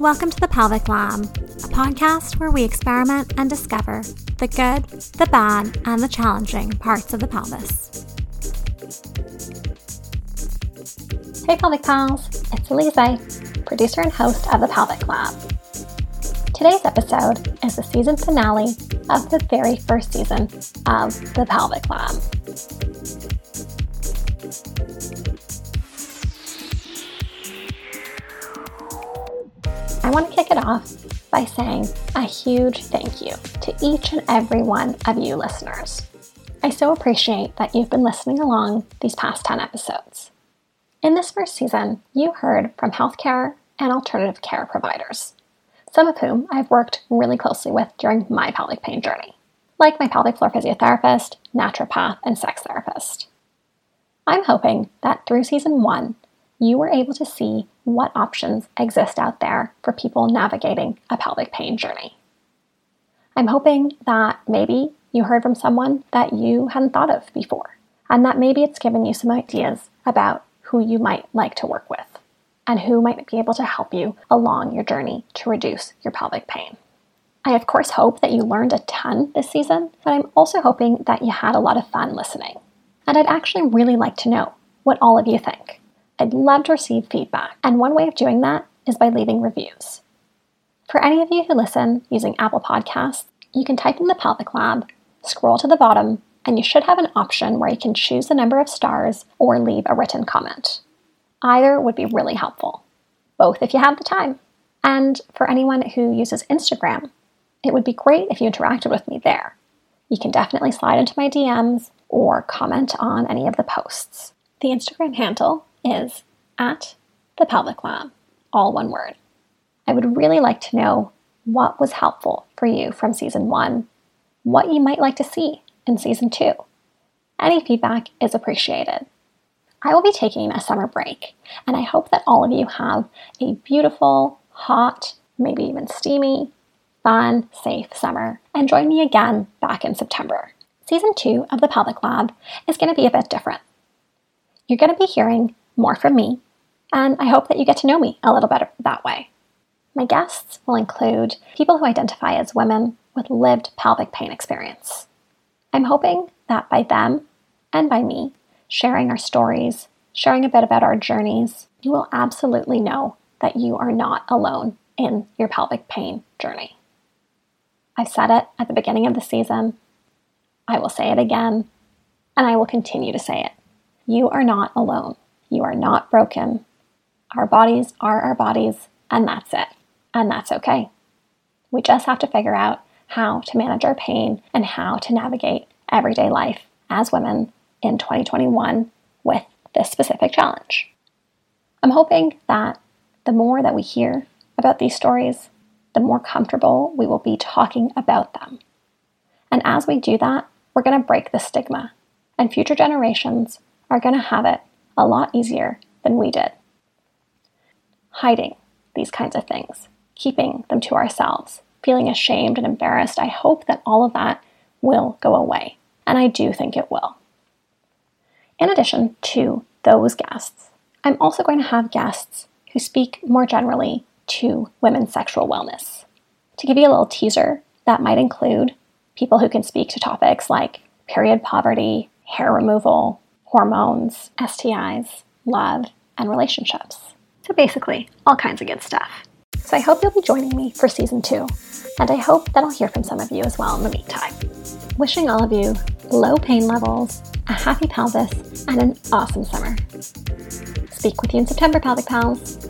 Welcome to the Pelvic Lab, a podcast where we experiment and discover the good, the bad, and the challenging parts of the pelvis. Hey, Pelvic Pals, it's Alizeh, producer and host of the Pelvic Lab. Today's episode is the season finale of the very first season of the Pelvic Lab. I want to kick it off by saying a huge thank you to each and every one of you listeners. I so appreciate that you've been listening along these past 10 episodes. In this first season, you heard from healthcare and alternative care providers, some of whom I've worked really closely with during my pelvic pain journey, like my pelvic floor physiotherapist, naturopath, and sex therapist. I'm hoping that through season one, you were able to see what options exist out there for people navigating a pelvic pain journey. I'm hoping that maybe you heard from someone that you hadn't thought of before, and that maybe it's given you some ideas about who you might like to work with and who might be able to help you along your journey to reduce your pelvic pain. I, of course, hope that you learned a ton this season, but I'm also hoping that you had a lot of fun listening. And I'd actually really like to know what all of you think. I'd love to receive feedback, and one way of doing that is by leaving reviews. For any of you who listen using Apple Podcasts, you can type in the Pelvic Lab, scroll to the bottom, and you should have an option where you can choose the number of stars or leave a written comment. Either would be really helpful, both if you have the time. And for anyone who uses Instagram, it would be great if you interacted with me there. You can definitely slide into my DMs or comment on any of the posts. The Instagram handle is at the pelvic lab, all one word. I would really like to know what was helpful for you from season one, what you might like to see in season two. Any feedback is appreciated. I will be taking a summer break, and I hope that all of you have a beautiful, hot, maybe even steamy, fun, safe summer, and join me again back in September. Season two of the Pelvic Lab is going to be a bit different. You're going to be hearing more from me, and I hope that you get to know me a little better that way. My guests will include people who identify as women with lived pelvic pain experience. I'm hoping that by them and by me sharing our stories, sharing a bit about our journeys, you will absolutely know that you are not alone in your pelvic pain journey. I've said it at the beginning of the season. I will say it again, and I will continue to say it. You are not alone. You are not broken. Our bodies are our bodies, and that's it. And that's okay. We just have to figure out how to manage our pain and how to navigate everyday life as women in 2021 with this specific challenge. I'm hoping that the more that we hear about these stories, the more comfortable we will be talking about them. And as we do that, we're going to break the stigma, and future generations are going to have it a lot easier than we did. Hiding these kinds of things, keeping them to ourselves, feeling ashamed and embarrassed, I hope that all of that will go away. And I do think it will. In addition to those guests, I'm also going to have guests who speak more generally to women's sexual wellness. To give you a little teaser, that might include people who can speak to topics like period poverty, hair removal, hormones, STIs, love, and relationships. So basically, all kinds of good stuff. So I hope you'll be joining me for season two, and I hope that I'll hear from some of you as well in the meantime. Wishing all of you low pain levels, a happy pelvis, and an awesome summer. Speak with you in September, Pelvic Pals.